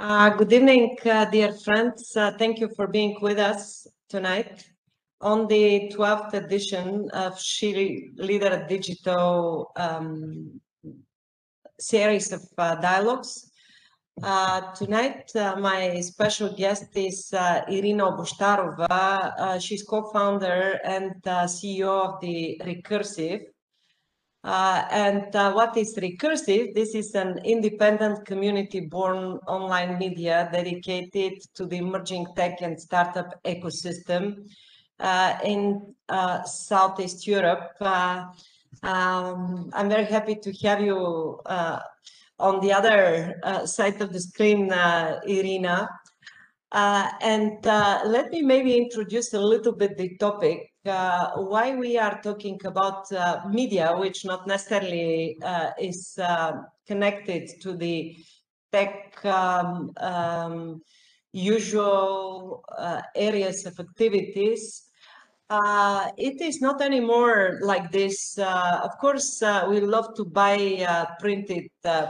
Uh, good evening, uh, dear friends. Uh, thank you for being with us tonight on the 12th edition of She Leader Digital um, series of uh, dialogues. Uh, tonight, uh, my special guest is Irina Obushtarova. she's co-founder and CEO of the Recursive, uh, and uh, what is Recursive? This is an independent community-born online media dedicated to the emerging tech and startup ecosystem uh, in uh, Southeast Europe. Uh, um, I'm very happy to have you uh, on the other side of the screen, Irina. and let me maybe introduce a little bit the topic uh, why we are talking about uh, media, which not necessarily uh, is uh, connected to the tech um, um, usual uh, areas of activities. Uh, it is not anymore like this. of course, we love to buy printed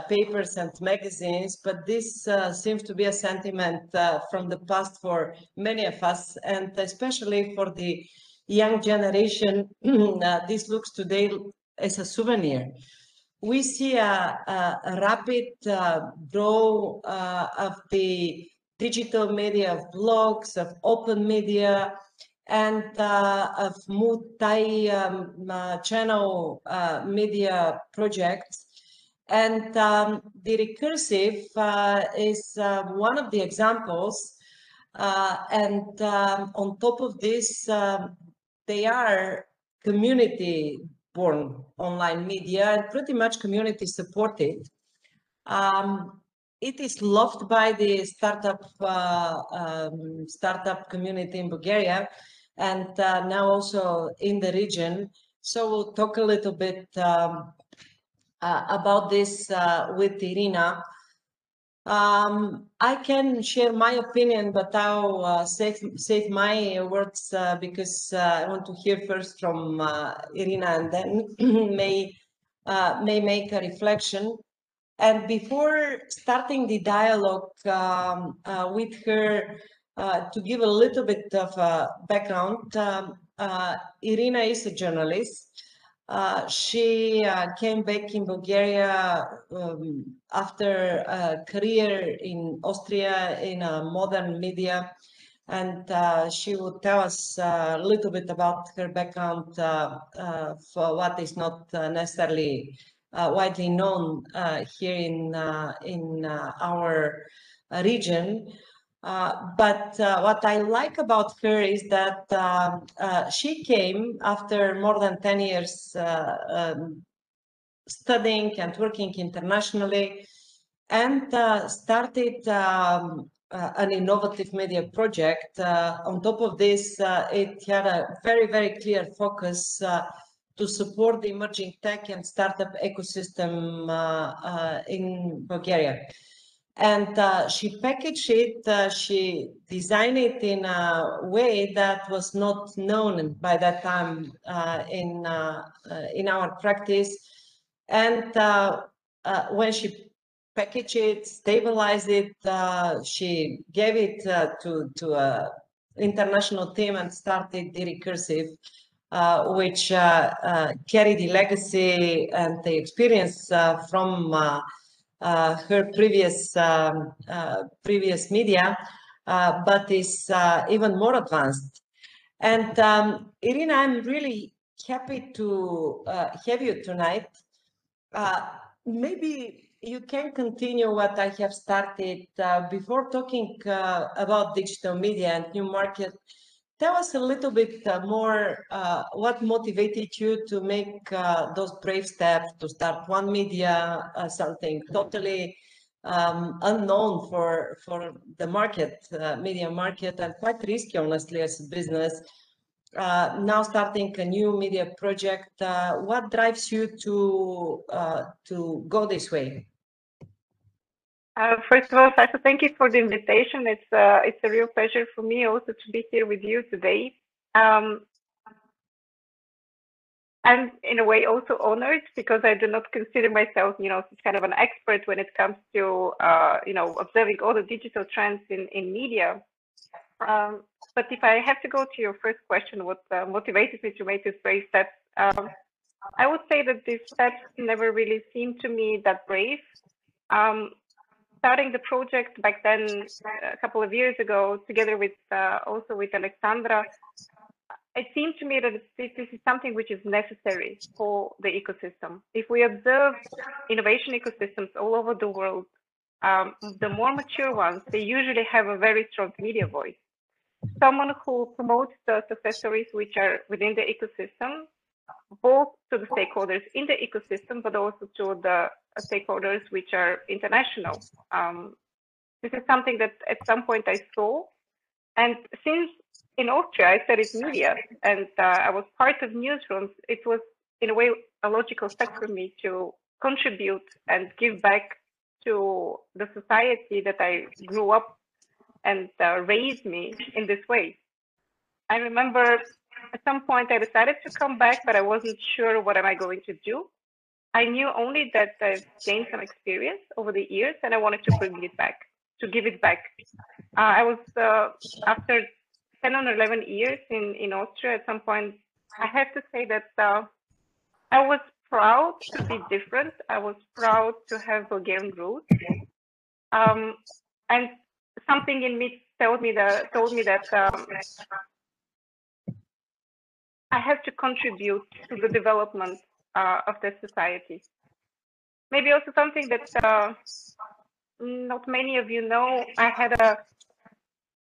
papers and magazines, but this seems to be a sentiment from the past for many of us, and especially for the young generation, uh, this looks today as a souvenir. We see a, a, rapid uh, growth uh, of the digital media, of blogs, of open media, and uh, of multi-channel um, uh, media projects. And um, the recursive uh, is one of the examples. and um, on top of this, um, they are community born online media and pretty much community supported. Um, it is loved by the startup uh, um, startup community in Bulgaria and uh, now also in the region. So we'll talk a little bit um, uh, about this uh, with Irina. Um, I can share my opinion, but I'll uh, save, save my words uh, because uh, I want to hear first from uh, Irina and then may, uh, may make a reflection. And before starting the dialogue um, uh, with her, to give a little bit of background, um, Irina is a journalist. Uh, she uh, came back in Bulgaria um, after a career in Austria in a modern media. And uh, she would tell us a little bit about her background uh, uh, for what is not necessarily widely known here in, in our region. Uh, but uh, what I like about her is that uh, uh she came after more than 10 years uh, um, studying and working internationally and uh, started um, an innovative media project. on top of this, it had a very, very clear focus to support the emerging tech and startup ecosystem in Bulgaria and uh, she packaged it, uh, she designed it in a way that was not known by that time uh, in, uh, uh, in our practice. And uh, when she packaged it, stabilized it, she gave it to, to an international team and started the recursive, which carried the legacy and the experience from her previous um, uh, previous media, uh, but is even more advanced. And um, Irina, I'm really happy to have you tonight. maybe you can continue what I have started uh, before talking uh, about digital media and new market tell us a little bit uh, more uh, what motivated you to make uh, those brave steps to start one media uh, something totally um, unknown for for the market uh, media market and quite risky honestly as a business. Uh, now starting a new media project what drives you to to go this way uh, first of all, Sasha, thank you for the invitation. It's uh, it's a real pleasure for me also to be here with you today. Um, I'm in a way also honored because I do not consider myself, you know, kind of an expert when it comes to, uh, you know, observing all the digital trends in, in media. Um, but if I have to go to your first question, what uh, motivated me to make this brave step, um, I would say that these steps never really seemed to me that brave. Um, starting the project back then, a couple of years ago, together with uh, also with Alexandra, it seemed to me that this is something which is necessary for the ecosystem. If we observe innovation ecosystems all over the world, um, the more mature ones, they usually have a very strong media voice. Someone who promotes the success stories which are within the ecosystem, both to the stakeholders in the ecosystem, but also to the stakeholders which are international. Um, this is something that at some point I saw. And since in Austria, I studied media and uh, I was part of newsrooms. It was, in a way, a logical step for me to contribute and give back to the society that I grew up and uh, raised me in this way. I remember at some point I decided to come back, but I wasn't sure what am I going to do. I knew only that I've gained some experience over the years and I wanted to bring it back, to give it back. Uh, I was, uh, after 10 or 11 years in, in Austria, at some point, I have to say that uh, I was proud to be different. I was proud to have Bulgarian roots. Um, and something in me told me that told me that um, I have to contribute to the development uh, of the society. Maybe also something that uh, not many of you know. I had a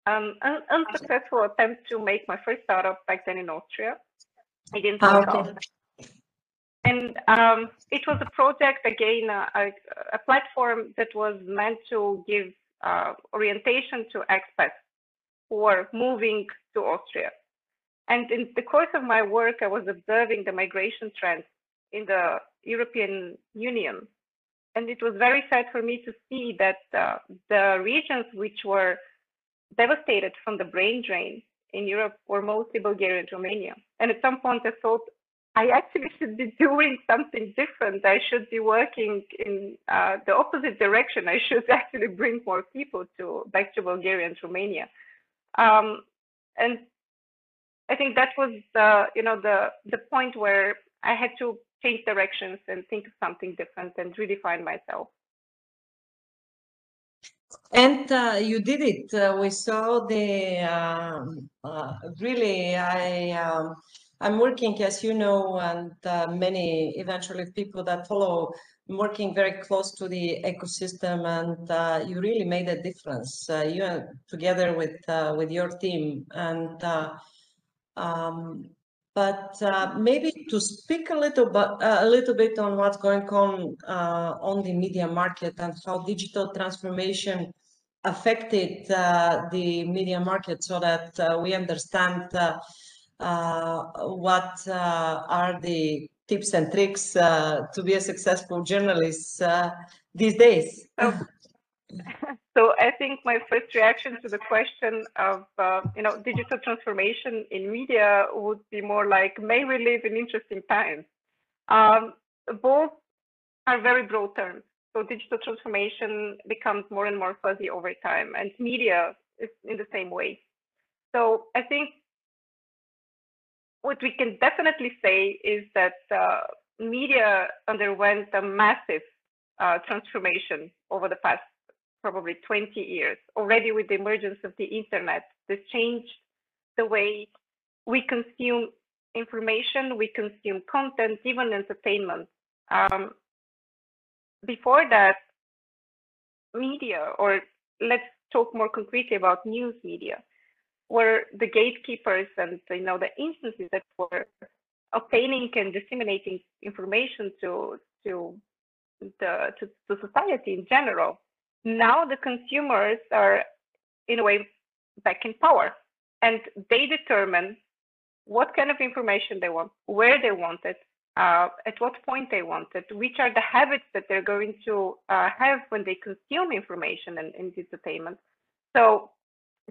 um, un unsuccessful attempt to make my first startup back then in Austria. It didn't work ah, out. And um, it was a project, again, a, a, platform that was meant to give uh, orientation to expats who are moving to Austria. And in the course of my work, I was observing the migration trends in the European Union. And it was very sad for me to see that uh, the regions which were devastated from the brain drain in Europe were mostly Bulgaria and Romania. And at some point I thought, I actually should be doing something different. I should be working in uh, the opposite direction. I should actually bring more people to back to Bulgaria and Romania. Um, and I think that was the, you know, the, the point where I had to change directions and think of something different and redefine myself. And uh, you did it. Uh, we saw the um, uh, really. I um, I'm working, as you know, and uh, many eventually people that follow, working very close to the ecosystem, and uh, you really made a difference. Uh, you together with with your team, and um, but maybe to speak a little bit a little bit on what's going on on the media market and how digital transformation affected uh, the media market so that uh, we understand uh, uh what uh, are the tips and tricks uh, to be a successful journalist these days. Oh. so I think my first reaction to the question of you know digital transformation in media would be more like may we live in interesting times. Um, both are very broad terms. So digital transformation becomes more and more fuzzy over time, and media is in the same way. So I think what we can definitely say is that uh, media underwent a massive uh, transformation over the past probably 20 years. Already with the emergence of the internet, this changed the way we consume information, we consume content, even entertainment. Um, before that, media, or let's talk more concretely about news media, were the gatekeepers and you know the instances that were obtaining and disseminating information to to the to, to society in general. Now the consumers are in a way back in power and they determine what kind of information they want, where they want it, uh, at what point they want it, which are the habits that they're going to uh, have when they consume information and, entertainment. So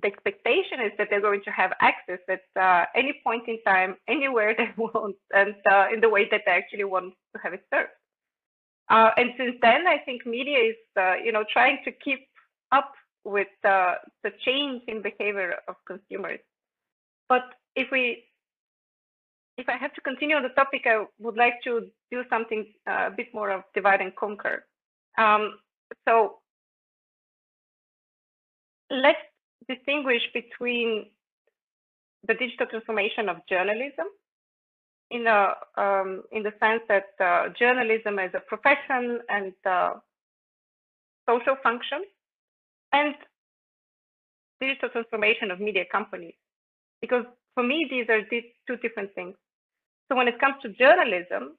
the expectation is that they're going to have access at uh, any point in time, anywhere they want, and uh, in the way that they actually want to have it served. Uh, and since then, I think media is, uh, you know, trying to keep up with uh, the change in behavior of consumers. But if we, if I have to continue on the topic, I would like to do something uh, a bit more of divide and conquer. Um, so let's distinguish between the digital transformation of journalism in a um, in the sense that uh, journalism as a profession and uh, social function, and digital transformation of media companies. Because for me, these are two different things. So when it comes to journalism,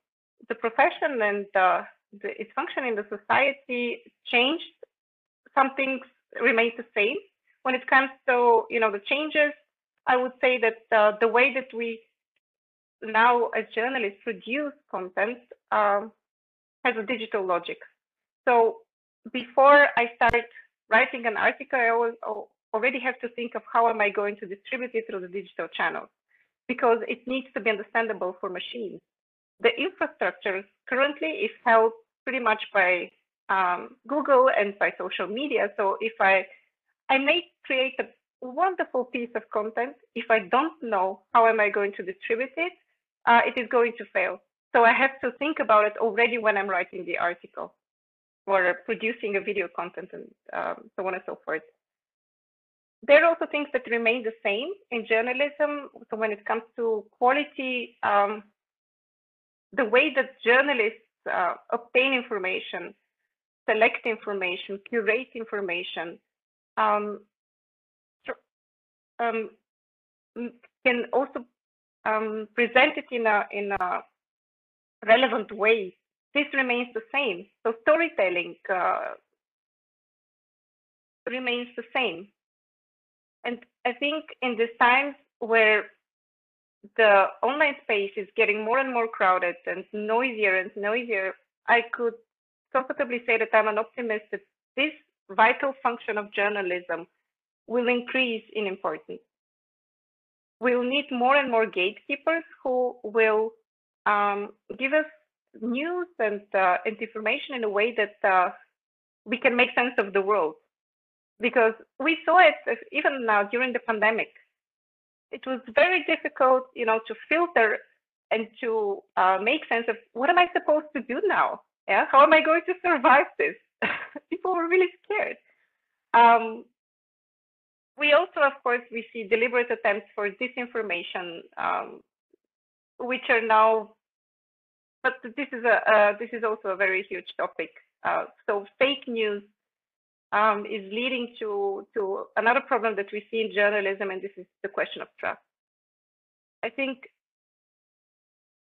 the profession and uh, the, its function in the society changed. Some things remain the same. When it comes to you know the changes, I would say that uh, the way that we now as journalists produce content um, has a digital logic. So before I start writing an article, I always already have to think of how am I going to distribute it through the digital channels because it needs to be understandable for machines. The infrastructure currently is held pretty much by um, Google and by social media. So if I, I may create a wonderful piece of content, if I don't know how am I going to distribute it, uh, it is going to fail. So I have to think about it already when I'm writing the article or producing a video content and um, so on and so forth. There are also things that remain the same in journalism. So when it comes to quality, um, the way that journalists uh, obtain information, select information, curate information, um, um, can also um, present it in a in a relevant way. This remains the same. So storytelling uh, remains the same. And I think in these times where the online space is getting more and more crowded and noisier and noisier, I could comfortably say that I'm an optimist that this vital function of journalism will increase in importance. We'll need more and more gatekeepers who will um, give us news and, uh, and information in a way that uh, we can make sense of the world. Because we saw it even now during the pandemic it was very difficult, you know, to filter and to uh, make sense of what am I supposed to do now? Yeah, how am I going to survive this? People were really scared. Um, we also, of course, we see deliberate attempts for disinformation, um, which are now, but this is a uh, this is also a very huge topic. Uh, so fake news um, is leading to, to another problem that we see in journalism, and this is the question of trust. I think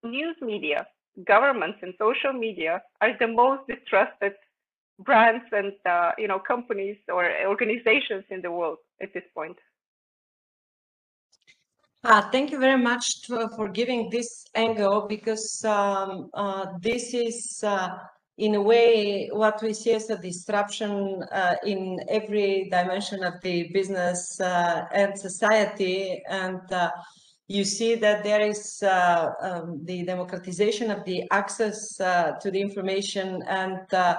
news media, governments, and social media are the most distrusted brands and uh, you know companies or organizations in the world at this point. Uh, thank you very much to, for giving this angle because um, uh, this is uh, in a way, what we see as a disruption uh, in every dimension of the business uh, and society. And uh, you see that there is uh, um, the democratization of the access uh, to the information and uh,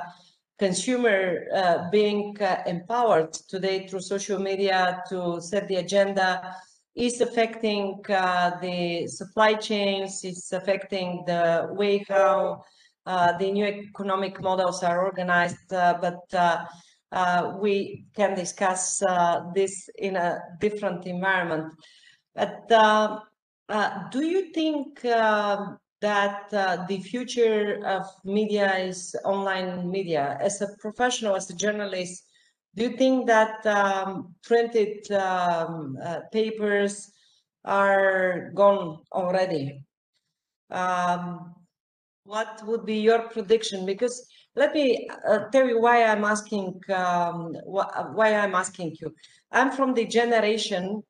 consumer being empowered today through social media to set the agenda is affecting the supply chains, it's affecting the way how uh, the new economic models are organized, uh, but uh, we can discuss this in a different environment. But do you think um, that uh, the future of media is online media. As a professional, as a journalist, do you think that um, printed um, uh, papers are gone already? Um, what would be your prediction? Because let me uh, tell you why I'm asking um, wh why I'm asking you. I'm from the generation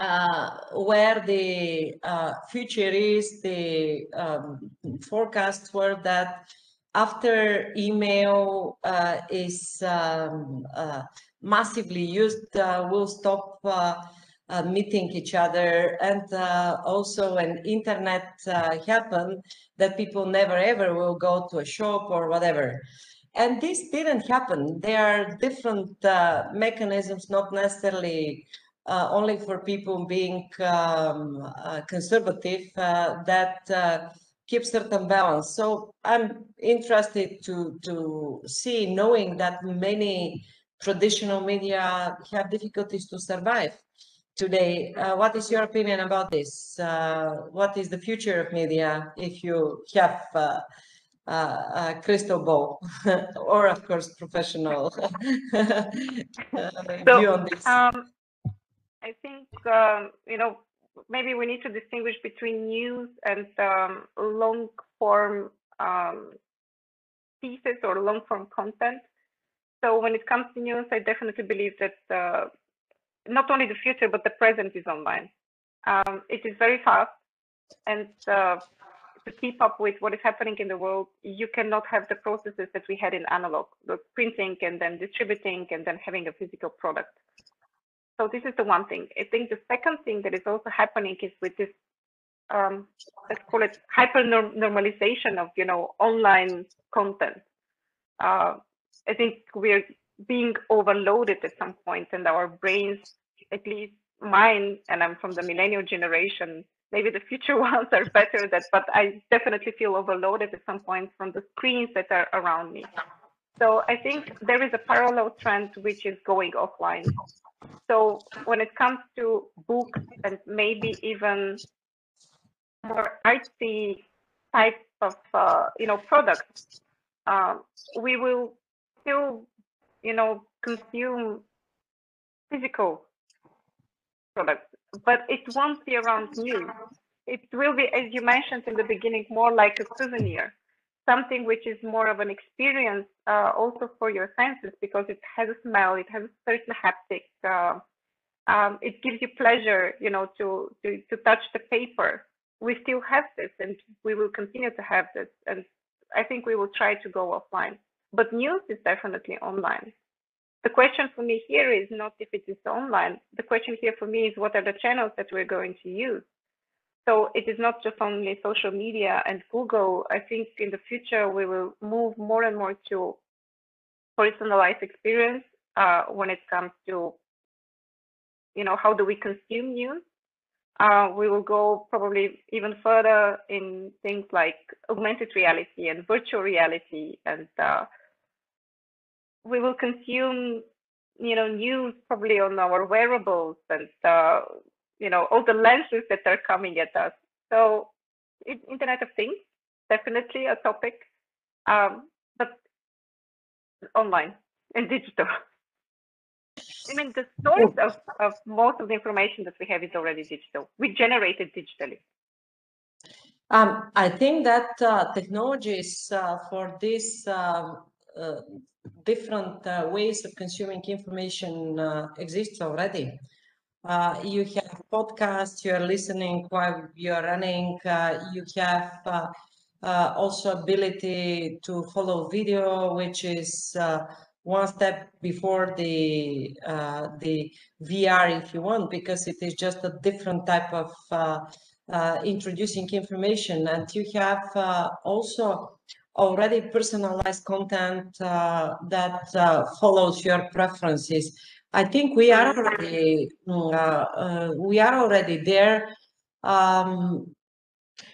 uh, where the uh, future is the um, forecasts were that after email uh, is um, uh, massively used we'll stop uh, meeting each other. And uh, also when internet uh, happened that people never ever will go to a shop or whatever. And this didn't happen. There are different uh, mechanisms not necessarily uh, only for people being um, uh, conservative that keep certain balance so i'm interested to to see knowing that many traditional media have difficulties to survive today. Uh, what is your opinion about this? Uh, what is the future of media if you have uh, uh a crystal ball or, of course, professional uh, so, view on this? Um, I think, um, you know, maybe we need to distinguish between news and um, long form um, pieces or long form content. So when it comes to news, I definitely believe that uh, not only the future, but the present is online. Um, it is very fast, and uh, to keep up with what is happening in the world, you cannot have the processes that we had in analog, the printing and then distributing and then having a physical product. So this is the one thing. I think the second thing that is also happening is with this, um, let's call it hyper normalization of you know online content. Uh, I think we're being overloaded at some point and our brains at least mine and i'm from the millennial generation maybe the future ones are better that but i definitely feel overloaded at some point from the screens that are around me so i think there is a parallel trend which is going offline. So when it comes to books and maybe even more artsy type of uh, you know products uh, we will still you know, consume physical products, but it won't be around news. It will be, as you mentioned in the beginning, more like a souvenir, something which is more of an experience uh, also for your senses because it has a smell, it has a certain haptic. Uh, um, it gives you pleasure, you know, to, to to touch the paper. We still have this, and we will continue to have this. And I think we will try to go offline but news is definitely online. The question for me here is not if it is online. The question here for me is what are the channels that we're going to use? So it is not just only social media and Google. I think in the future we will move more and more to personalized experience uh, when it comes to, you know, how do we consume news? Uh, we will go probably even further in things like augmented reality and virtual reality and uh, we will consume you know news probably on our wearables and uh, you know all the lenses that are coming at us. So internet of things definitely a topic um, but online and digital. I mean the source of, of most of the information that we have is already digital. We generate it digitally. Um, I think that uh, technologies uh, for this um, uh, different uh, ways of consuming information uh, exists already. Uh, you have podcasts, you are listening while you are running, uh, you have uh, uh, also ability to follow video, which is one step before the the VR, if you want, because it is just a different type of introducing information. And you have also already personalized content uh, that uh, follows your preferences. I think we are already uh, uh, we are already there, um,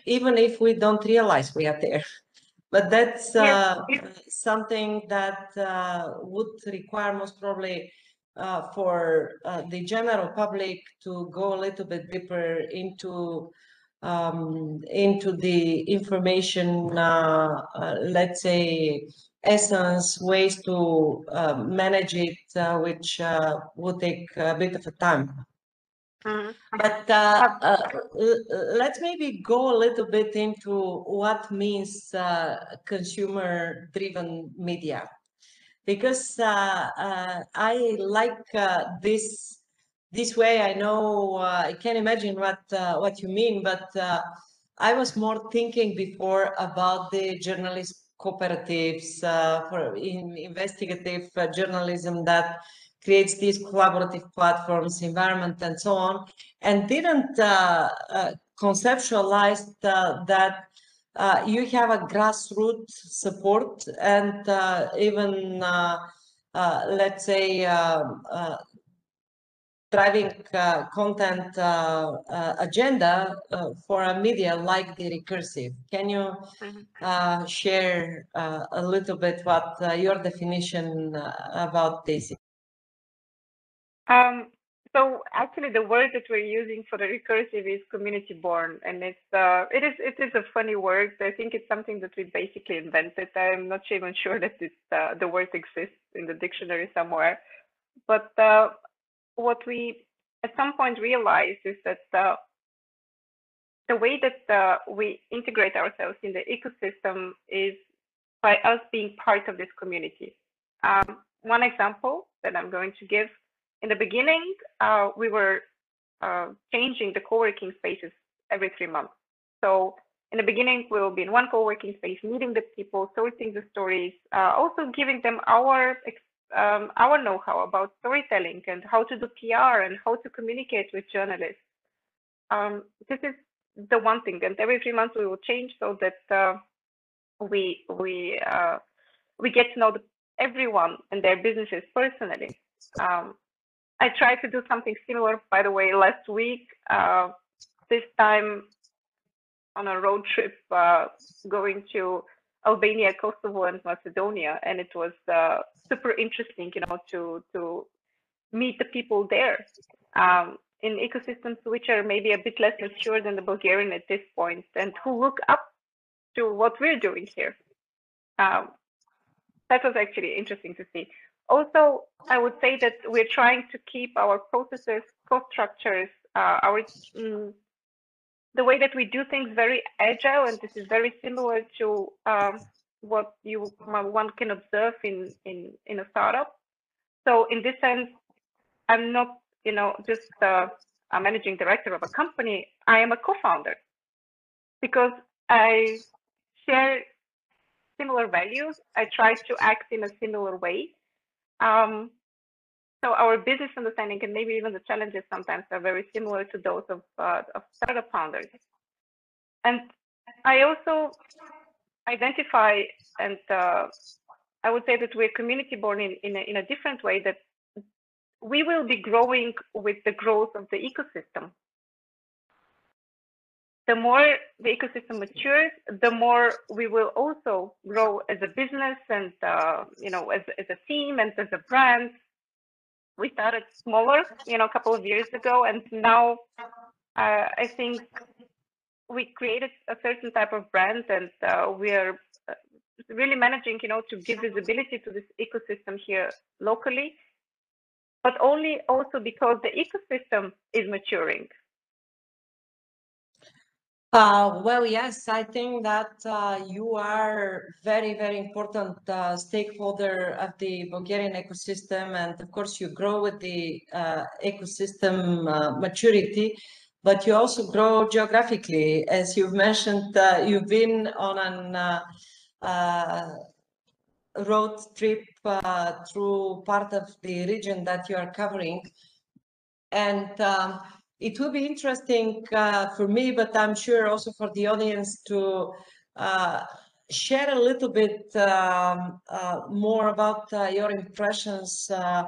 even if we don't realize we are there. But that's uh, something that uh, would require most probably for the general public to go a little bit deeper into um, into the information, uh, uh, let's say, essence, ways to uh, manage it, uh, which uh, will take a bit of a time. Mm-hmm. But uh, let's maybe go a little bit into what means consumer-driven media, because I like this this way i know uh, i can imagine what uh, what you mean but uh, i was more thinking before about the journalist cooperatives uh, for in investigative uh, journalism that creates these collaborative platforms, environment, and so on, and didn't uh, conceptualize that uh, you have a grassroots support and uh, even, uh, let's say, driving content agenda for a media like the recursive. Can you mm-hmm. share a little bit what your definition about this um, so actually, the word that we're using for the recursive is community born, and it's uh, it is it is a funny word. I think it's something that we basically invented. I'm not even sure that it's uh, the word exists in the dictionary somewhere. But uh, what we at some point realized is that uh, the way that we integrate ourselves in the ecosystem is by us being part of this community. Um, one example that I'm going to give in the beginning, uh, we were uh, changing the co-working spaces every three months. So in the beginning, we will be in one co-working space, meeting the people, sorting the stories, uh, also giving them our um, our know-how about storytelling and how to do PR and how to communicate with journalists. Um, this is the one thing, and every three months we will change so that uh, we we uh, we get to know the, everyone and their businesses personally. Um, I tried to do something similar, by the way, last week. Uh, this time on a road trip uh, going to Albania, Kosovo, and Macedonia, and it was uh, super interesting, you know, to to meet the people there um, in ecosystems which are maybe a bit less mature than the Bulgarian at this point, and who look up to what we're doing here. Um, that was actually interesting to see. Also, I would say that we're trying to keep our processes, cost structures, uh, our mm, the way that we do things very agile, and this is very similar to um, what you one can observe in in in a startup. So in this sense, I'm not you know just uh, a managing director of a company. I am a co-founder because I share similar values. I try to act in a similar way. Um, so our business understanding and maybe even the challenges sometimes are very similar to those of, uh, of startup founders. And I also identify and uh, I would say that we're community born in, in a, in a different way that we will be growing with the growth of the ecosystem the more the ecosystem matures, the more we will also grow as a business and uh, you know as, as a team and as a brand. We started smaller, you know, a couple of years ago, and now uh, I think we created a certain type of brand, and uh, we are uh, really managing, you know, to give visibility to this ecosystem here locally, but only also because the ecosystem is maturing. Uh, well, yes, I think that uh, you are very, very important uh, stakeholder of the Bulgarian ecosystem, and of course, you grow with the uh, ecosystem uh, maturity, but you also grow geographically, as you've mentioned. Uh, you've been on an road trip through part of the region that you are covering, and um, it will be interesting uh, for me, but I'm sure also for the audience to uh, share a little bit um, uh, more about uh, your impressions uh,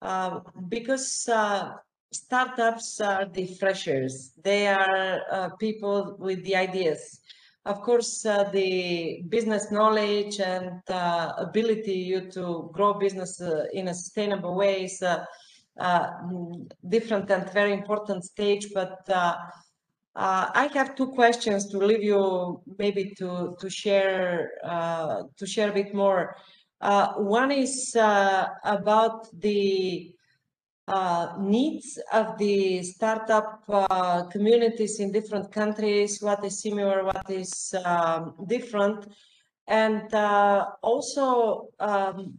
uh, because startups are the freshers. They are people with the ideas. Of course, the business knowledge and ability you to grow business in a sustainable way is different and very important stage, but uh, uh, I have two questions to leave you maybe to to share uh, to share a bit more. Uh, one is uh, about the needs of the startup communities in different countries. What is similar? What is um, different? And also um,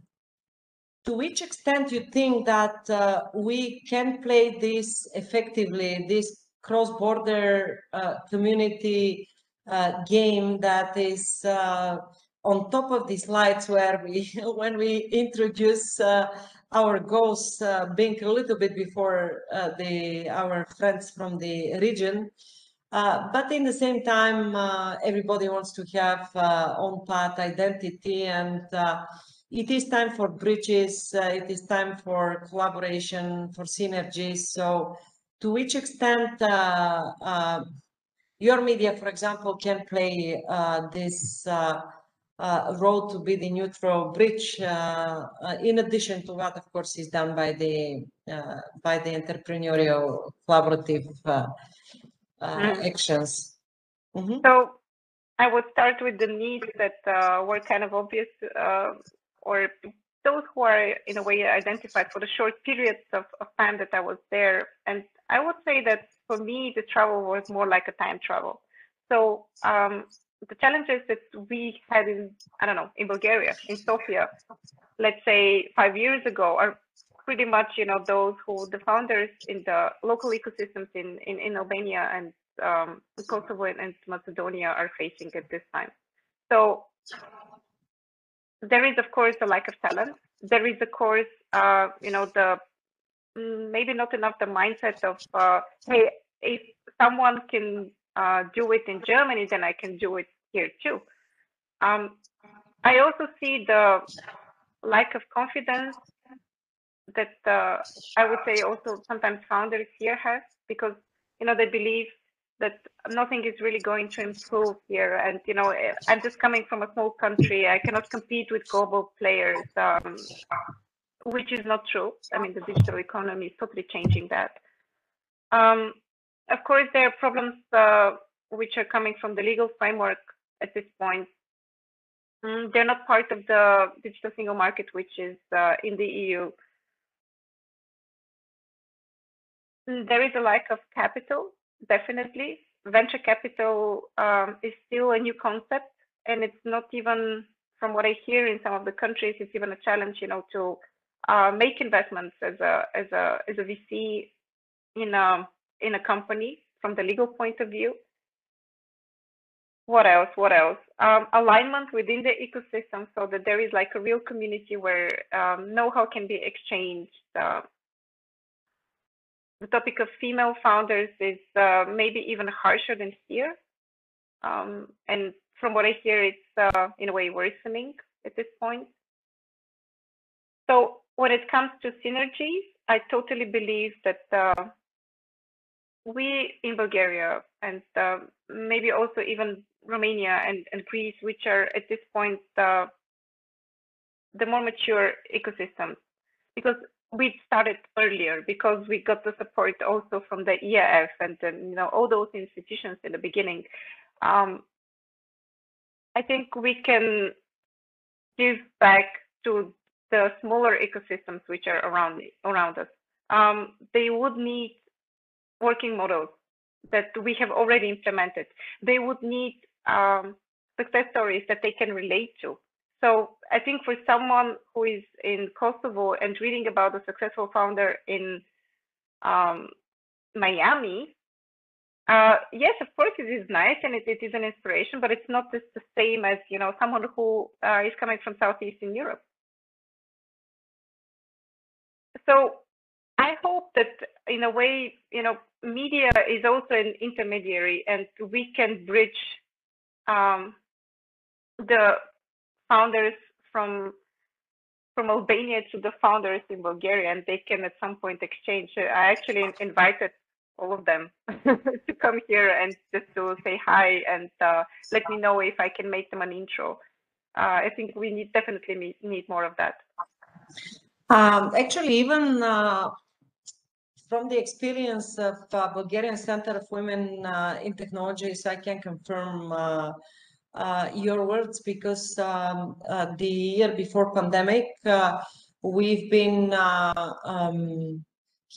to which extent you think that uh, we can play this effectively, this cross-border uh, community uh, game that is uh, on top of the slides where we, when we introduce uh, our goals uh, being a little bit before uh, the our friends from the region. Uh, but in the same time, uh, everybody wants to have uh, own path identity and it is time for bridges, it is time for collaboration, for synergies. So to which extent your media, for example, can play this uh, role to be the neutral bridge uh, uh, in addition to what of course is done by the uh, by the entrepreneurial collaborative uh, mm. actions mm -hmm. so i would start with the needs that were kind of obvious or those who are in a way identified for the short periods of, of time that i was there and i would say that for me the travel was more like a time travel so um, the challenges that we had in, I don't know, in Bulgaria, in Sofia, let's say five years ago, are pretty much, you know, those who the founders in the local ecosystems in, in, in Albania and um, Kosovo and Macedonia are facing at this time. So there is, of course, a lack of talent. There is, of course, uh, you know, the mm, maybe not enough the mindset of, uh, hey, if someone can uh, do it in Germany, then I can do it here too. Um, I also see the lack of confidence that uh, I would say also sometimes founders here have because you know they believe that nothing is really going to improve here. And you know I'm just coming from a small country. I cannot compete with global players um, which is not true. I mean the digital economy is totally changing that. Um, of course, there are problems uh, which are coming from the legal framework at this point. Mm, they're not part of the digital single market, which is uh, in the EU. Mm, there is a lack of capital, definitely. Venture capital um, is still a new concept, and it's not even, from what I hear in some of the countries, it's even a challenge, you know, to uh, make investments as a as a as a VC in a in a company from the legal point of view. What else? What else? Um, alignment within the ecosystem so that there is like a real community where um, know-how can be exchanged. Uh, the topic of female founders is uh, maybe even harsher than here. Um, and from what I hear, it's uh, in a way worsening at this point. So when it comes to synergies, I totally believe that uh, we in Bulgaria and uh, maybe also even Romania and, and Greece, which are at this point uh, the more mature ecosystems, because we started earlier because we got the support also from the EIF and then, you know all those institutions in the beginning. Um, I think we can give back to the smaller ecosystems which are around around us. Um, they would need working models that we have already implemented. They would need um, success stories that they can relate to. So I think for someone who is in Kosovo and reading about a successful founder in um, Miami, uh, yes, of course, it is nice and it, it is an inspiration, but it's not just the same as you know someone who uh, is coming from Southeastern Europe. So I hope that in a way, you know, media is also an intermediary and we can bridge um, the founders from from Albania to the founders in Bulgaria and they can at some point exchange. I actually invited all of them to come here and just to say hi and uh, let me know if I can make them an intro. Uh, I think we need definitely need, more of that. Um, actually, even uh, from the experience of uh, Bulgarian Center of Women uh, in Technologies, I can confirm uh, uh your words because um, uh, the year before pandemic, uh, we've been um,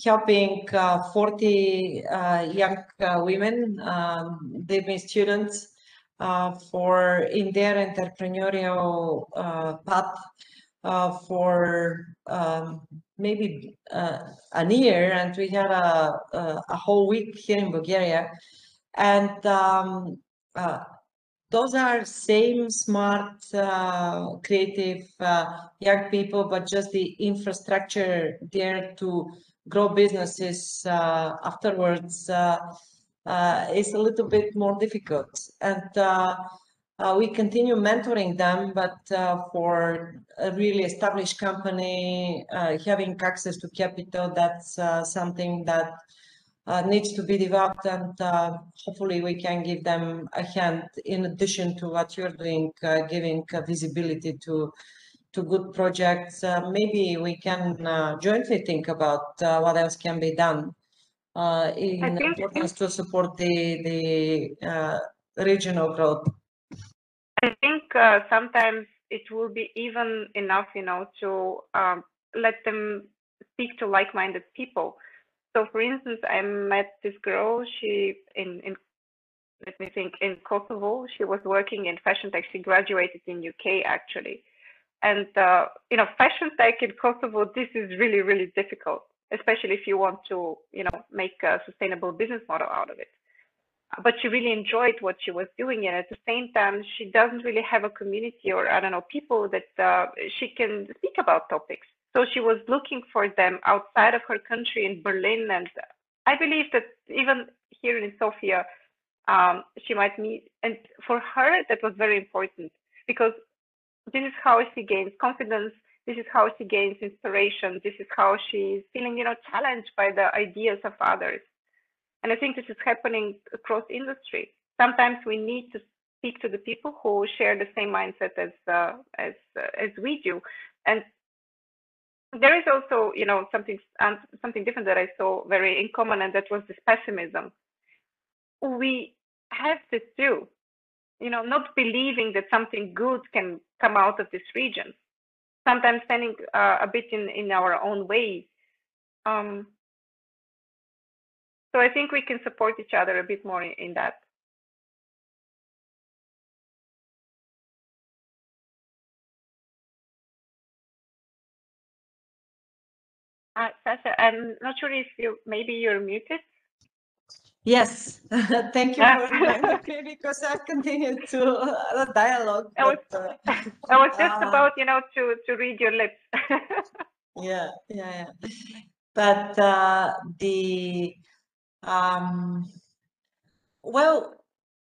helping 40 young women, um, they've been students for in their entrepreneurial path for um, maybe uh, a year and we had a, a, a, whole week here in Bulgaria. And um, uh, those are same smart, uh, creative uh, young people, but just the infrastructure there to grow businesses uh, afterwards uh, uh, is a little bit more difficult. And uh, we continue mentoring them, but for a really established company, having access to capital, that's something that uh, needs to be developed and uh, hopefully we can give them a hand in addition to what you're doing, uh, giving visibility to to good projects. Uh, maybe we can uh, jointly think about uh, what else can be done in order to support the the regional growth. I think sometimes it will be even enough, you know, to um, let them speak to like-minded people so for instance, I met this girl, she in, in let me think, in Kosovo, she was working in fashion tech. She graduated in UK actually. And uh, you know, fashion tech in Kosovo, this is really, really difficult, especially if you want to, you know, make a sustainable business model out of it. But she really enjoyed what she was doing, and at the same time, she doesn't really have a community or I don't know people that uh, she can speak about topics. So she was looking for them outside of her country in Berlin. And I believe that even here in Sofia, um, she might meet. And for her, that was very important because this is how she gains confidence. This is how she gains inspiration. This is how she's feeling, you know, challenged by the ideas of others. And I think this is happening across industry. Sometimes we need to speak to the people who share the same mindset as uh, as uh, as we do, and there is also, you know, something um, something different that I saw very in common, and that was this pessimism. We have this too, you know, not believing that something good can come out of this region. Sometimes standing uh, a bit in in our own way. Um, so I think we can support each other a bit more in, in that. Uh, Sasha, I'm not sure if you maybe you're muted. Yes, thank you for reminding me because I've continued to uh, dialogue. I was, uh, I was just uh, about, you know, to to read your lips. yeah, yeah, yeah. But uh, the um, well,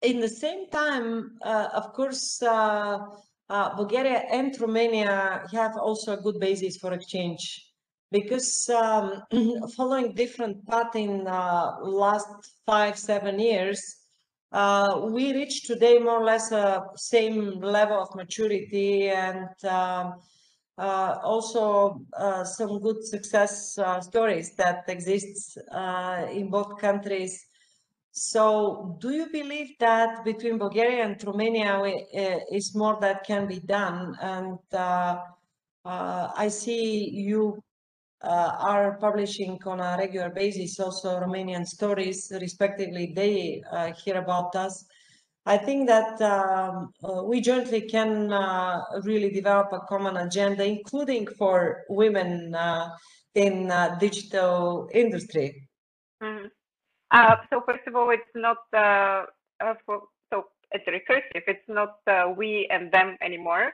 in the same time, uh, of course, uh, uh, Bulgaria and Romania have also a good basis for exchange because um, following different path in uh, last five, seven years, uh, we reached today more or less a same level of maturity and um, uh, also uh, some good success uh, stories that exists uh, in both countries. So do you believe that between Bulgaria and Romania we, is more that can be done? And I see you uh, are publishing on a regular basis also Romanian stories, respectively, they uh, hear about us. I think that um, uh, we jointly can uh, really develop a common agenda, including for women uh, in uh, digital industry. Mm -hmm. so first of all, it's not for, so it's recursive. It's not we and them anymore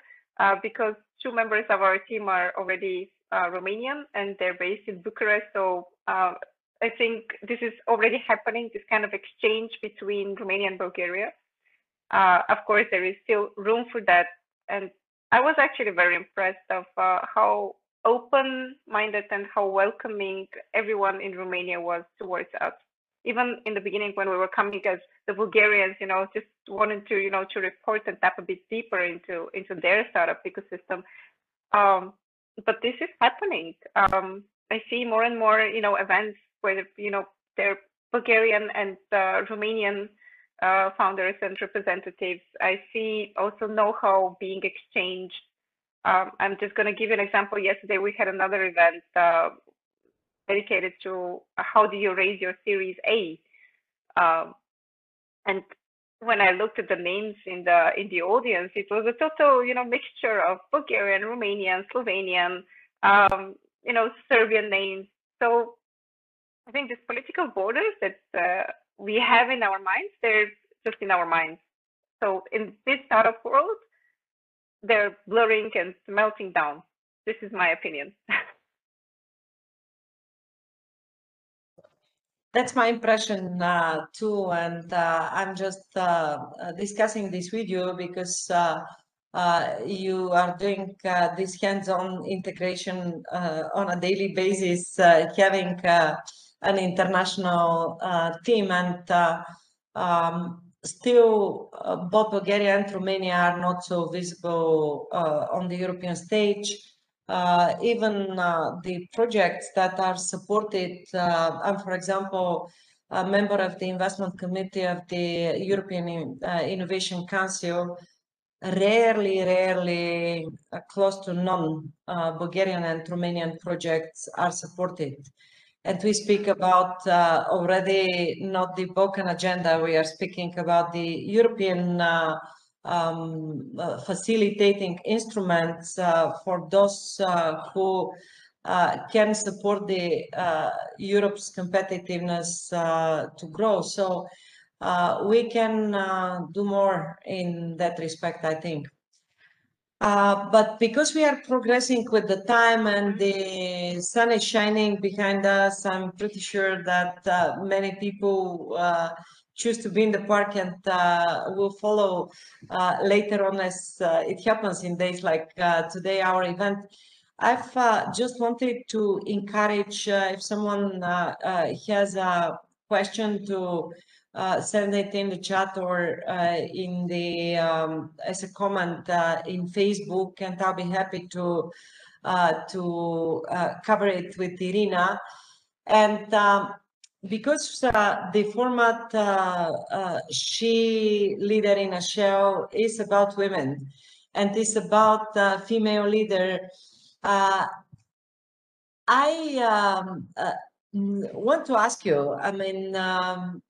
because two members of our team are already Romanian and they're based in Bucharest. So uh, I think this is already happening, this kind of exchange between Romania and Bulgaria. Uh, of course, there is still room for that. And I was actually very impressed of uh, how open-minded and how welcoming everyone in Romania was towards us. Even in the beginning when we were coming as the Bulgarians, you know, just wanted to, you know, to report and tap a bit deeper into into their startup ecosystem. Um, but this is happening. Um, I see more and more, you know, events where you know they're Bulgarian and uh, Romanian uh, founders and representatives. I see also know-how being exchanged. Um, I'm just going to give an example. Yesterday we had another event uh, dedicated to how do you raise your Series A, um, and when I looked at the names in the in the audience, it was a total, you know, mixture of Bulgarian, Romanian, Slovenian, um, you know, Serbian names. So I think these political borders that uh, we have in our minds, they're just in our minds. So in this startup world, they're blurring and melting down. This is my opinion. That's my impression uh, too, and uh, I'm just uh, uh discussing this with you because uh, uh, you are doing this hands-on integration on a daily basis, having an international team, and um, still both Bulgaria and Romania are not so visible on the European stage uh, even uh, the projects that are supported, uh, I'm, for example, a member of the investment committee of the European uh, Innovation Council, rarely, rarely, uh, close to none, uh, Bulgarian and Romanian projects are supported. And we speak about already not the Balkan agenda, we are speaking about the European um, uh, facilitating instruments uh, for those uh, who can support the Europe's competitiveness to grow. So we can do more in that respect, I think. Uh, but because we are progressing with the time and the sun is shining behind us, I'm pretty sure that uh, many people uh, choose to be in the park and uh, will follow uh, later on as uh, it happens in days like uh, today, our event. I've uh, just wanted to encourage uh, if someone has a question to send it in the chat or in the um, as a comment in Facebook, and I'll be happy to to cover it with Irina. And um, because uh, the format uh, uh, she leader in a shell is about women and is about uh, female leader uh, i um, uh, want to ask you i mean um,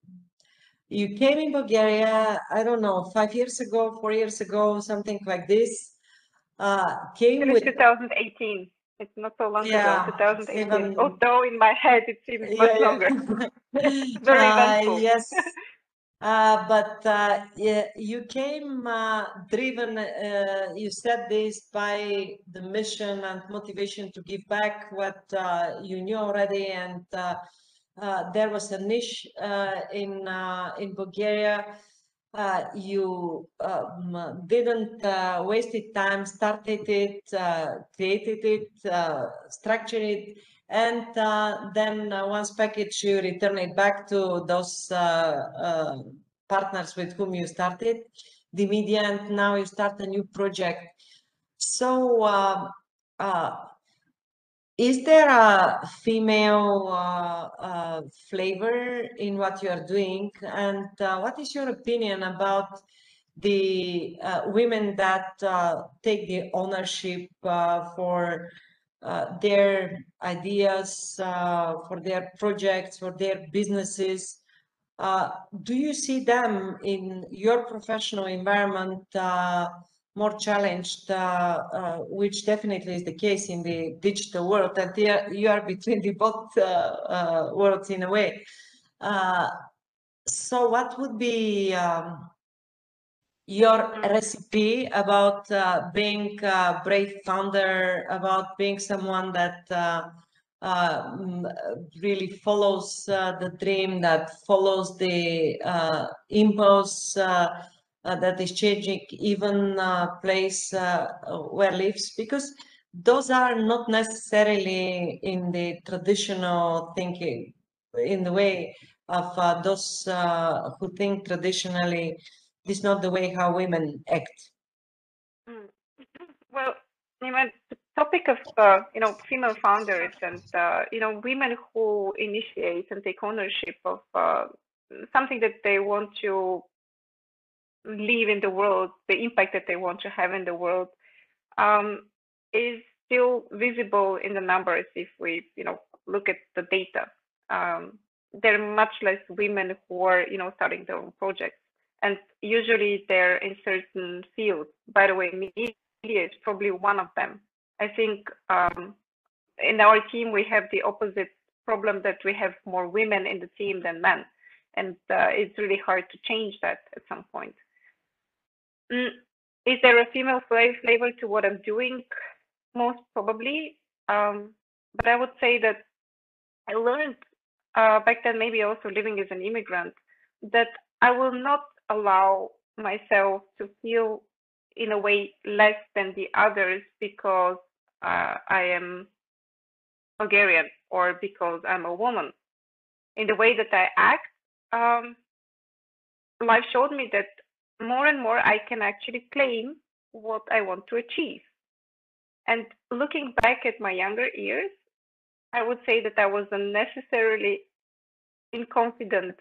you came in bulgaria i don't know five years ago four years ago something like this came with 2018 it's not so long yeah, ago, 2018. Even, Although in my head it seems yeah, much longer. Very uh, yes. Uh, but uh, yeah, you came uh, driven, uh, you said this by the mission and motivation to give back what uh, you knew already. And there was a niche in, in Bulgaria uh, you um, didn't uh, waste time, started it, uh, created it, uh, structured it, and uh, then uh, once packaged, you return it back to those partners with whom you started the media, and now you start a new project. So is there a female uh, uh, flavor in what you are doing? And uh, what is your opinion about the uh, women that uh, take the ownership uh, for their ideas, for their projects, for their businesses? do you see them in your professional environment more challenged, uh, uh, which definitely is the case in the digital world, that you are between the both uh, worlds in a way. so what would be um, your recipe about uh, being a brave founder, about being someone that uh, uh, really follows the dream, that follows the impulse, that is changing even uh, place uh, where lives because those are not necessarily in the traditional thinking in the way of uh, those uh, who think traditionally this is not the way how women act mm. well you know, the topic of uh, you know female founders and you know women who initiate and take ownership of something that they want to live in the world, the impact that they want to have in the world, um, is still visible in the numbers if we, you know, look at the data. Um, there are much less women who are, you know, starting their own projects, and usually they're in certain fields. By the way, media is probably one of them. I think um, in our team we have the opposite problem that we have more women in the team than men, and uh, it's really hard to change that at some point. Mm, is there a female flavor to what I'm doing? Most probably. Um, but I would say that I learned uh, back then, maybe also living as an immigrant, that I will not allow myself to feel in a way less than the others because uh, I am Bulgarian or because I'm a woman. In the way that I act, um, life showed me that more and more I can actually claim what I want to achieve. And looking back at my younger years, I would say that I was unnecessarily inconfident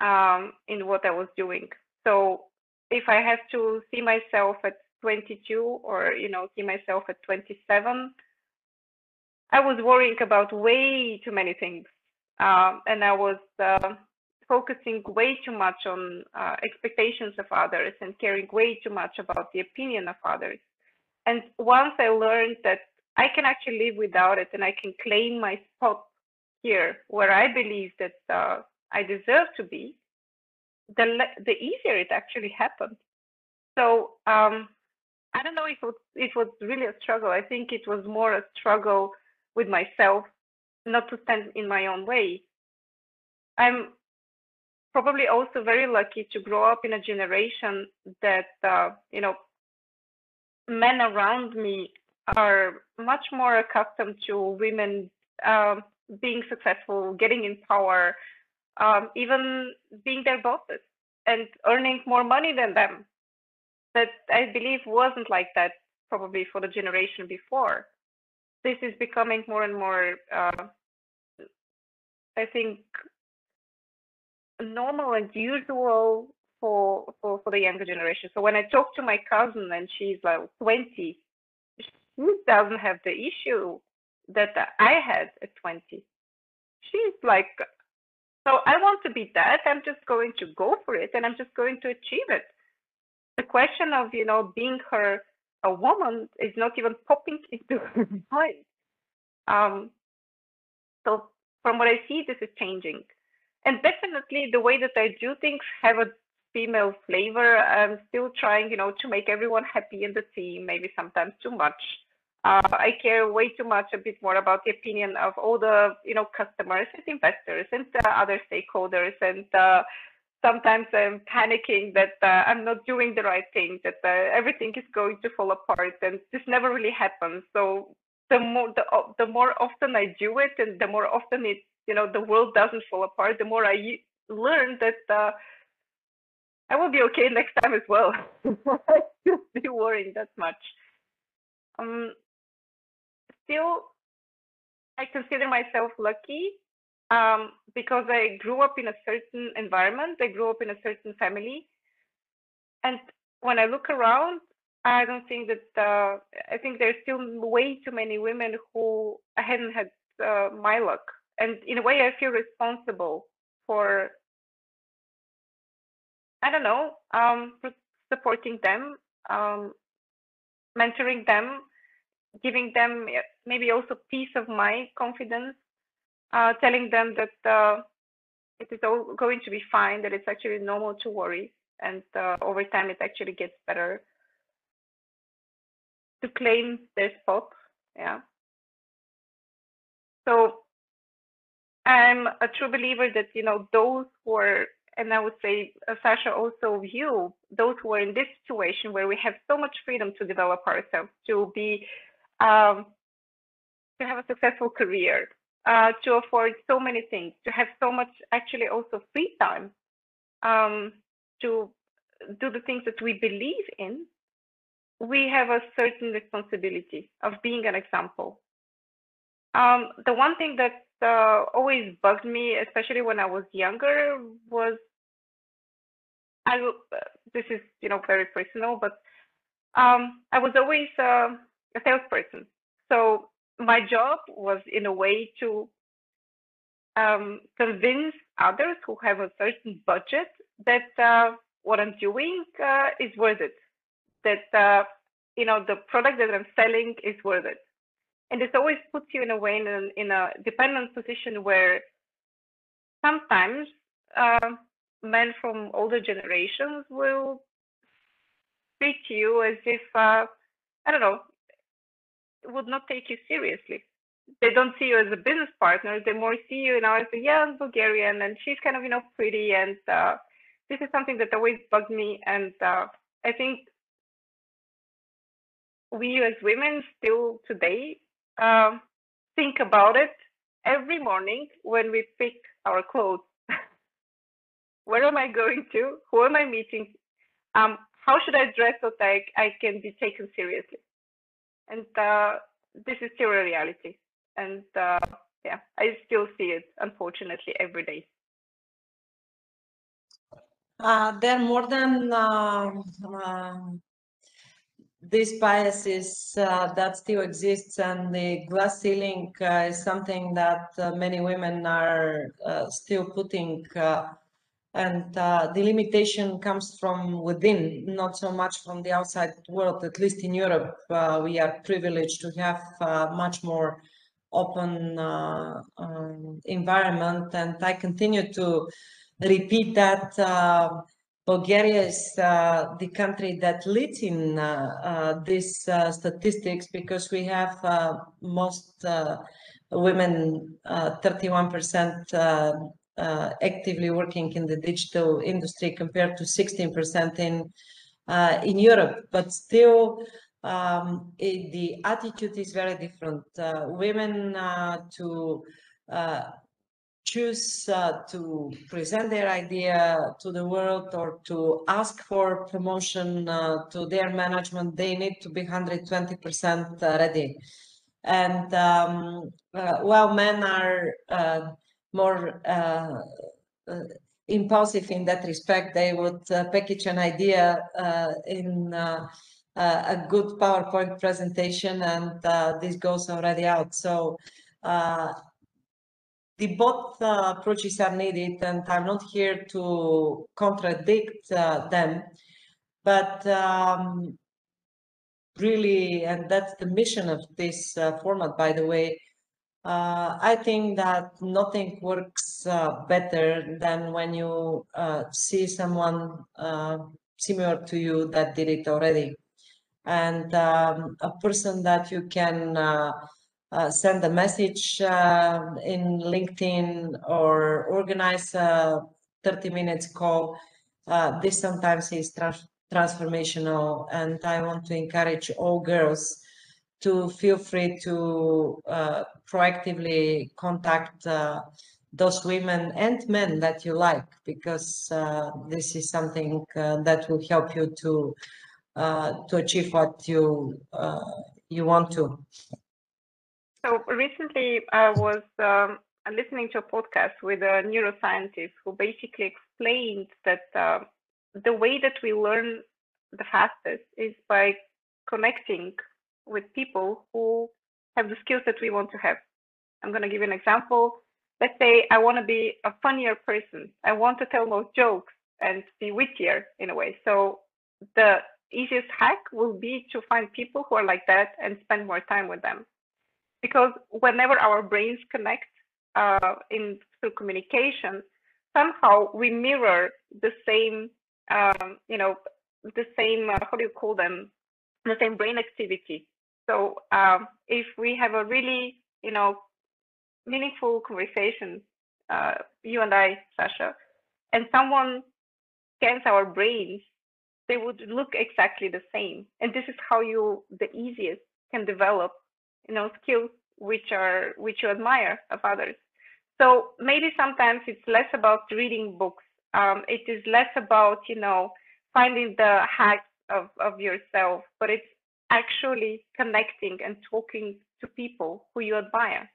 um, in what I was doing. So if I have to see myself at 22 or you know see myself at 27, I was worrying about way too many things, um, and I was uh, focusing way too much on uh, expectations of others and caring way too much about the opinion of others. And once I learned that I can actually live without it and I can claim my spot here where I believe that uh, I deserve to be, the the easier it actually happened. So um, I don't know if it was, it was really a struggle. I think it was more a struggle with myself, not to stand in my own way. I'm probably also very lucky to grow up in a generation that uh, you know men around me are much more accustomed to women um, being successful, getting in power, um, even being their bosses and earning more money than them. That I believe wasn't like that probably for the generation before. This is becoming more and more, uh, I think, normal and usual for, for for the younger generation. So when I talk to my cousin and she's like 20, she doesn't have the issue that I had at 20. She's like, so I want to be that. I'm just going to go for it and I'm just going to achieve it. The question of, you know, being her a woman is not even popping into her mind. Um, so from what I see, this is changing. And definitely the way that I do things have a female flavor. I'm still trying, you know, to make everyone happy in the team, maybe sometimes too much. Uh, I care way too much a bit more about the opinion of all the, you know, customers and investors and uh, other stakeholders. And uh, sometimes I'm panicking that uh, I'm not doing the right thing, that uh, everything is going to fall apart. And this never really happens. So the more, the, the more often I do it and the more often it, you know, the world doesn't fall apart, the more I learn that uh, I will be okay next time as well. I shouldn't be worrying that much. Um, still, I consider myself lucky um, because I grew up in a certain environment. I grew up in a certain family, and when I look around, I don't think that uh, I think there's still way too many women who hadn't had uh, my luck, and in a way, I feel responsible for I don't know, um, supporting them, um, mentoring them, giving them maybe also peace of mind, confidence, uh, telling them that uh, it is all going to be fine, that it's actually normal to worry, and uh, over time it actually gets better. To claim their spot, yeah. So I'm a true believer that you know those who are and I would say, uh, Sasha, also you, those who are in this situation where we have so much freedom to develop ourselves, to be, um, to have a successful career, uh, to afford so many things, to have so much actually also free time, um, to do the things that we believe in, we have a certain responsibility of being an example. Um, the one thing that uh, always bugged me, especially when I was younger, was I. This is you know very personal, but um, I was always uh, a salesperson. So my job was in a way to um, convince others who have a certain budget that uh, what I'm doing uh, is worth it. That uh, you know the product that I'm selling is worth it and this always puts you in a way in a, in a dependent position where sometimes uh, men from older generations will treat you as if uh, I don't know would not take you seriously. They don't see you as a business partner. They more see you, you know, as a young Bulgarian, and she's kind of, you know, pretty. And uh, this is something that always bugged me. And uh, I think we as women still today um, think about it every morning when we pick our clothes. Where am I going to? Who am I meeting? Um, how should I dress so that I, can be taken seriously? And uh, this is still a reality. And uh, yeah, I still see it, unfortunately, every day. Uh, there are more than uh, these biases uh, that still exists and the glass ceiling uh, is something that uh, many women are uh, still putting uh, and uh, the limitation comes from within not so much from the outside world. At least in europe we are privileged to have much more open um, environment and i continue to repeat that Bulgaria is uh, the country that leads in uh, uh, these uh, statistics because we have uh, most uh, women, 31% actively working in the digital industry compared to 16% in in Europe. But still, um, it, the attitude is very different. women to choose uh, to present their idea to the world or to ask for promotion uh, to their management, they need to be 120% uh, ready. And um, uh, while men are uh, more uh, impulsive in that respect, they would package an idea in a good PowerPoint presentation and this goes already out. So the both uh, approaches are needed and I'm not here to contradict uh, them, but um, really, and that's the mission of this uh, format, by the way, uh, I think that nothing works uh, better than when you uh, see someone similar to you that did it already. And um, a person that you can uh, send a message uh, in LinkedIn or organize a 30 minutes call. Uh, this sometimes is trans transformational and I want to encourage all girls to feel free to uh, proactively contact uh, those women and men that you like because this is something that will help you to to achieve what you you want to. So recently, I was um, listening to a podcast with a neuroscientist who basically explained that uh, the way that we learn the fastest is by connecting with people who have the skills that we want to have. I'm going to give you an example. Let's say I want to be a funnier person. I want to tell more jokes and be wittier in a way. So the easiest hack will be to find people who are like that and spend more time with them because whenever our brains connect uh, in through communication, somehow we mirror the same, um, you know, the same, uh, how do you call them, the same brain activity. So um, if we have a really, you know, meaningful conversation, uh, you and I, Sasha, and someone scans our brains, they would look exactly the same. And this is how you, the easiest, can develop you know skills which are which you admire of others. So maybe sometimes it's less about reading books um, it is less about you know finding the hacks of, of yourself but it's actually connecting and talking to people who you admire.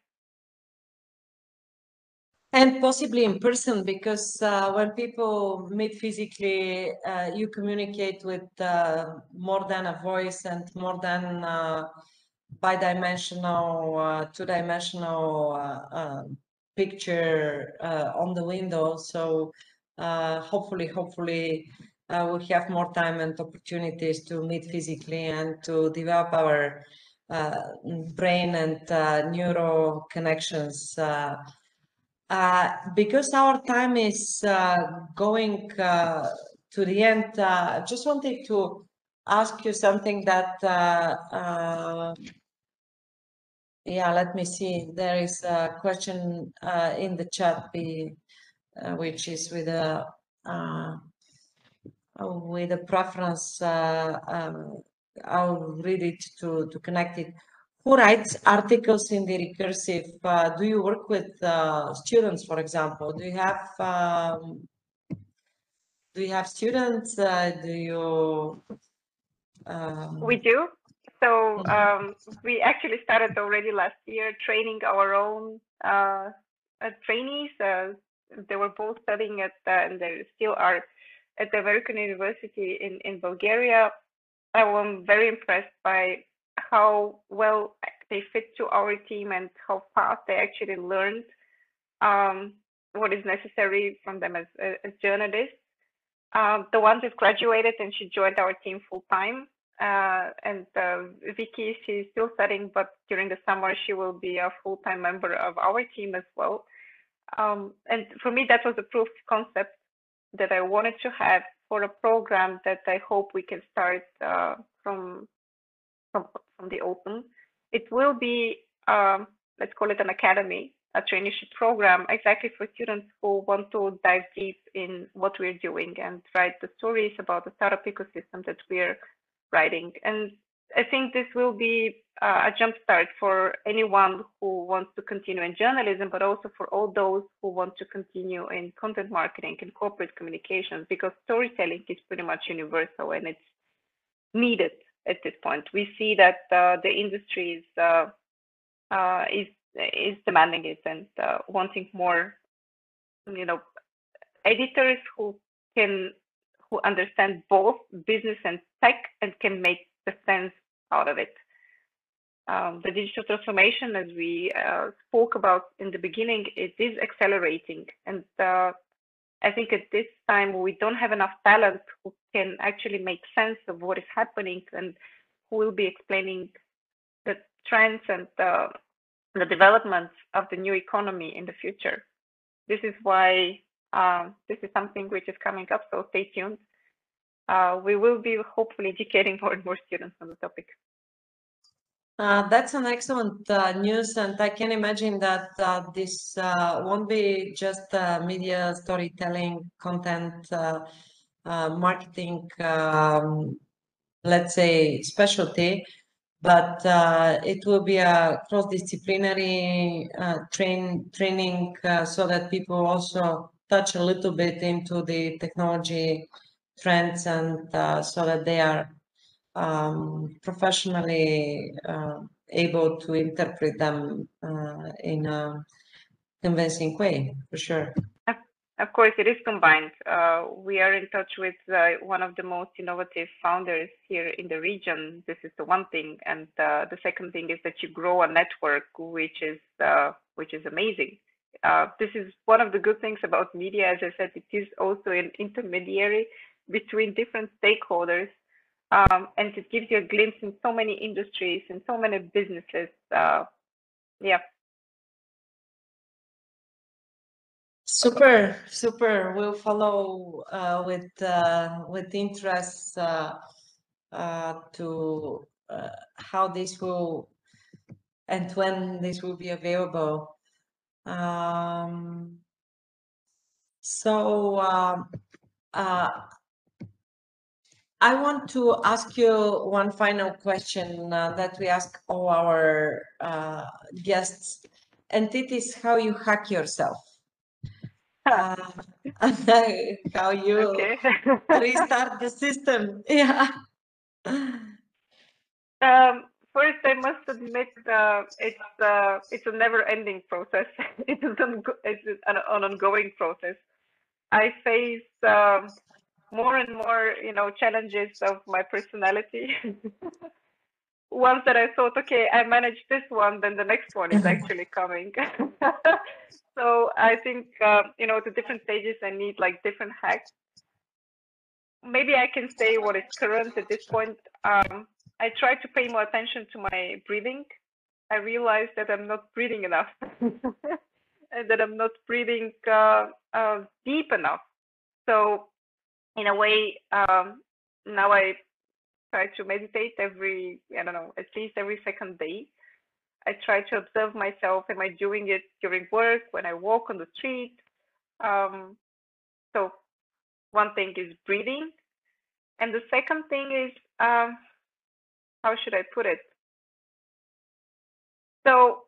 And possibly in person because uh, when people meet physically uh, you communicate with uh, more than a voice and more than uh, bidimensional, uh, two-dimensional uh, uh, picture on the window. So hopefully, hopefully, we'll have more time and opportunities to meet physically and to develop our brain and neuro connections. Uh, because our time is uh, going uh, to the end, I just wanted to ask you something that, uh, uh, yeah, let me see. There is a question uh, in the chat, be, uh, which is with a uh, with a preference. Uh, um, I'll read it to to connect it. Who writes articles in the recursive? do you work with students, for example? Do you have um, do you have students? do you um, we do. So mm-hmm. um, we actually started already last year training our own uh, uh, trainees. Uh, they were both studying at, uh, and they still are at the American University in, in Bulgaria. I am very impressed by how well they fit to our team and how fast they actually learned um, what is necessary from them as, as journalists. Um, the one that graduated and she joined our team full time uh, and uh, Vicky, she's still studying, but during the summer she will be a full-time member of our team as well. Um, and for me, that was a proof concept that I wanted to have for a program that I hope we can start uh, from, from from the open. It will be, um, let's call it an academy, a traineeship program, exactly for students who want to dive deep in what we're doing and write the stories about the startup ecosystem that we're writing. And I think this will be uh, a jumpstart for anyone who wants to continue in journalism, but also for all those who want to continue in content marketing and corporate communications, because storytelling is pretty much universal and it's needed at this point. We see that uh, the industry is uh, uh is is demanding it and uh, wanting more, you know, editors who can who understand both business and tech and can make the sense out of it. Um, the digital transformation, as we uh, spoke about in the beginning, it is accelerating. And uh, I think at this time, we don't have enough talent who can actually make sense of what is happening and who will be explaining the trends and uh, the developments of the new economy in the future. This is why um, this is something which is coming up, so stay tuned. Uh, we will be hopefully educating more and more students on the topic. Uh, that's an excellent uh, news, and I can imagine that uh, this uh, won't be just media storytelling, content, uh, marketing, um, let's say, specialty, but it will be a cross-disciplinary train training so that people also touch a little bit into the technology trends and uh, so that they are um, professionally uh, able to interpret them uh, in a convincing way, for sure. Of course, it is combined. Uh, we are in touch with uh, one of the most innovative founders here in the region. This is the one thing, and uh, the second thing is that you grow a network, which is which is amazing. this is one of the good things about media. As I said, it is also an intermediary between different stakeholders um, and it gives you a glimpse in so many industries and so many businesses. Uh, yeah. Super, super. We'll follow uh, with uh, with interest uh, uh, to uh, how this will and when this will be available. Um, so um, I want to ask you one final question uh, that we ask all our uh, guests, and it is how you hack yourself. Uh, how you okay. restart the system. Yeah. Um, first, I must admit uh, it's uh, it's a never-ending process. it is an, it's an, an ongoing process. I face um, more and more, you know, challenges of my personality. Once that I thought, okay, I managed this one, then the next one is actually coming. so I think, uh, you know, the different stages, I need like different hacks. Maybe I can say what is current at this point. Um, I try to pay more attention to my breathing. I realize that I'm not breathing enough and that I'm not breathing uh, uh, deep enough. So in a way, um, now I try to meditate every, I don't know, at least every second day. I try to observe myself. Am I doing it during work, when I walk on the street? Um, so one thing is breathing. And the second thing is, um, how should I put it? So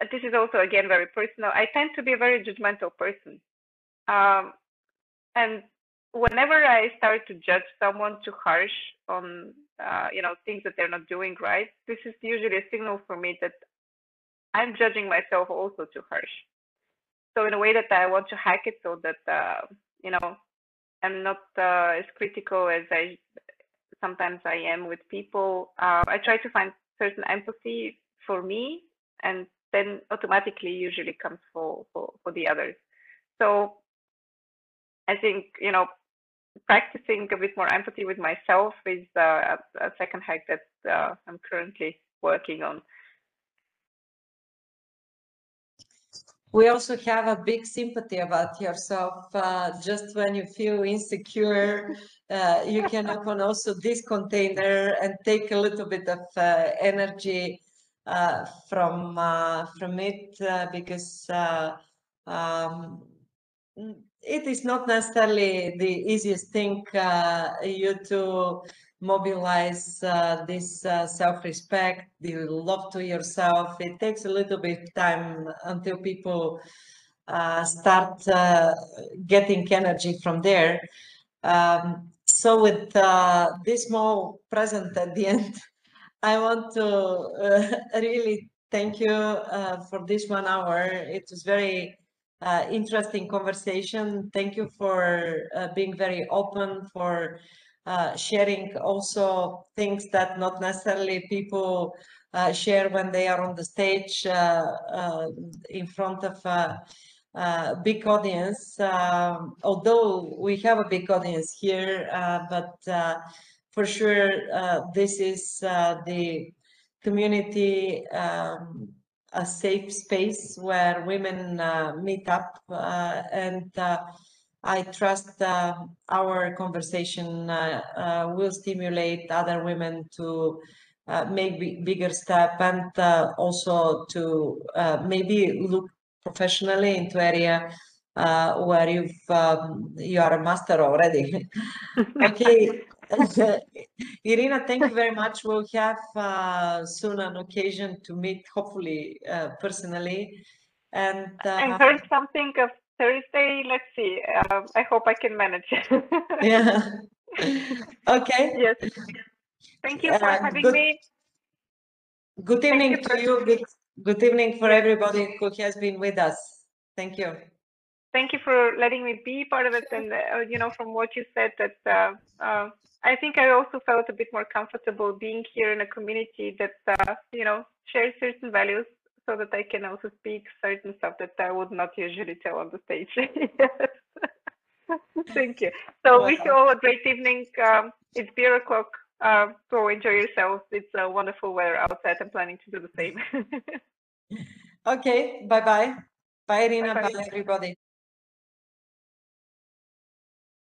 this is also, again, very personal. I tend to be a very judgmental person. Um, and whenever I start to judge someone too harsh on, uh, you know, things that they're not doing right, this is usually a signal for me that I'm judging myself also too harsh. So in a way that I want to hack it so that, uh, you know, I'm not uh, as critical as I sometimes I am with people. Uh, I try to find certain empathy for me, and then automatically usually comes for, for, for the others. So I think, you know, practicing a bit more empathy with myself is uh, a, second hack that uh, I'm currently working on. We also have a big sympathy about yourself. Uh, just when you feel insecure, uh, you can open also this container and take a little bit of uh, energy uh, from from it because um, it is not necessarily the easiest thing uh, you to mobilize uh, this uh, self-respect, the love to yourself. It takes a little bit time until people uh, start uh, getting energy from there. Um, so with uh, this small present at the end, I want to really thank you for this one hour. It was very uh, interesting conversation. Thank you for uh, being very open, for uh, sharing also things that not necessarily people uh, share when they are on the stage uh, uh, in front of a big audience. Um, although we have a big audience here, but for sure this is the community um, a safe space where women uh, meet up uh, and uh, I trust uh, our conversation uh, uh, will stimulate other women to make bigger step and also to maybe look professionally into area where you've um, you are a master already. okay, Irina, thank you very much. We'll have uh, soon an occasion to meet, hopefully uh, personally. And uh, I heard something of Thursday. Let's see. Um, I hope I can manage. It. Yeah. Okay. Yes. Thank you for uh, having good, me. Good evening you to you. Good, good evening for everybody who has been with us. Thank you thank you for letting me be part of it. And uh, you know, from what you said, that uh, uh, I think I also felt a bit more comfortable being here in a community that uh, you know shares certain values, so that I can also speak certain stuff that I would not usually tell on the stage. Thank you. So wish you all a great evening. Um, it's beer o'clock. Uh, go enjoy yourselves. It's a wonderful weather outside. I'm planning to do the same. okay. Bye bye. Bye, Irina. Bye, bye everybody.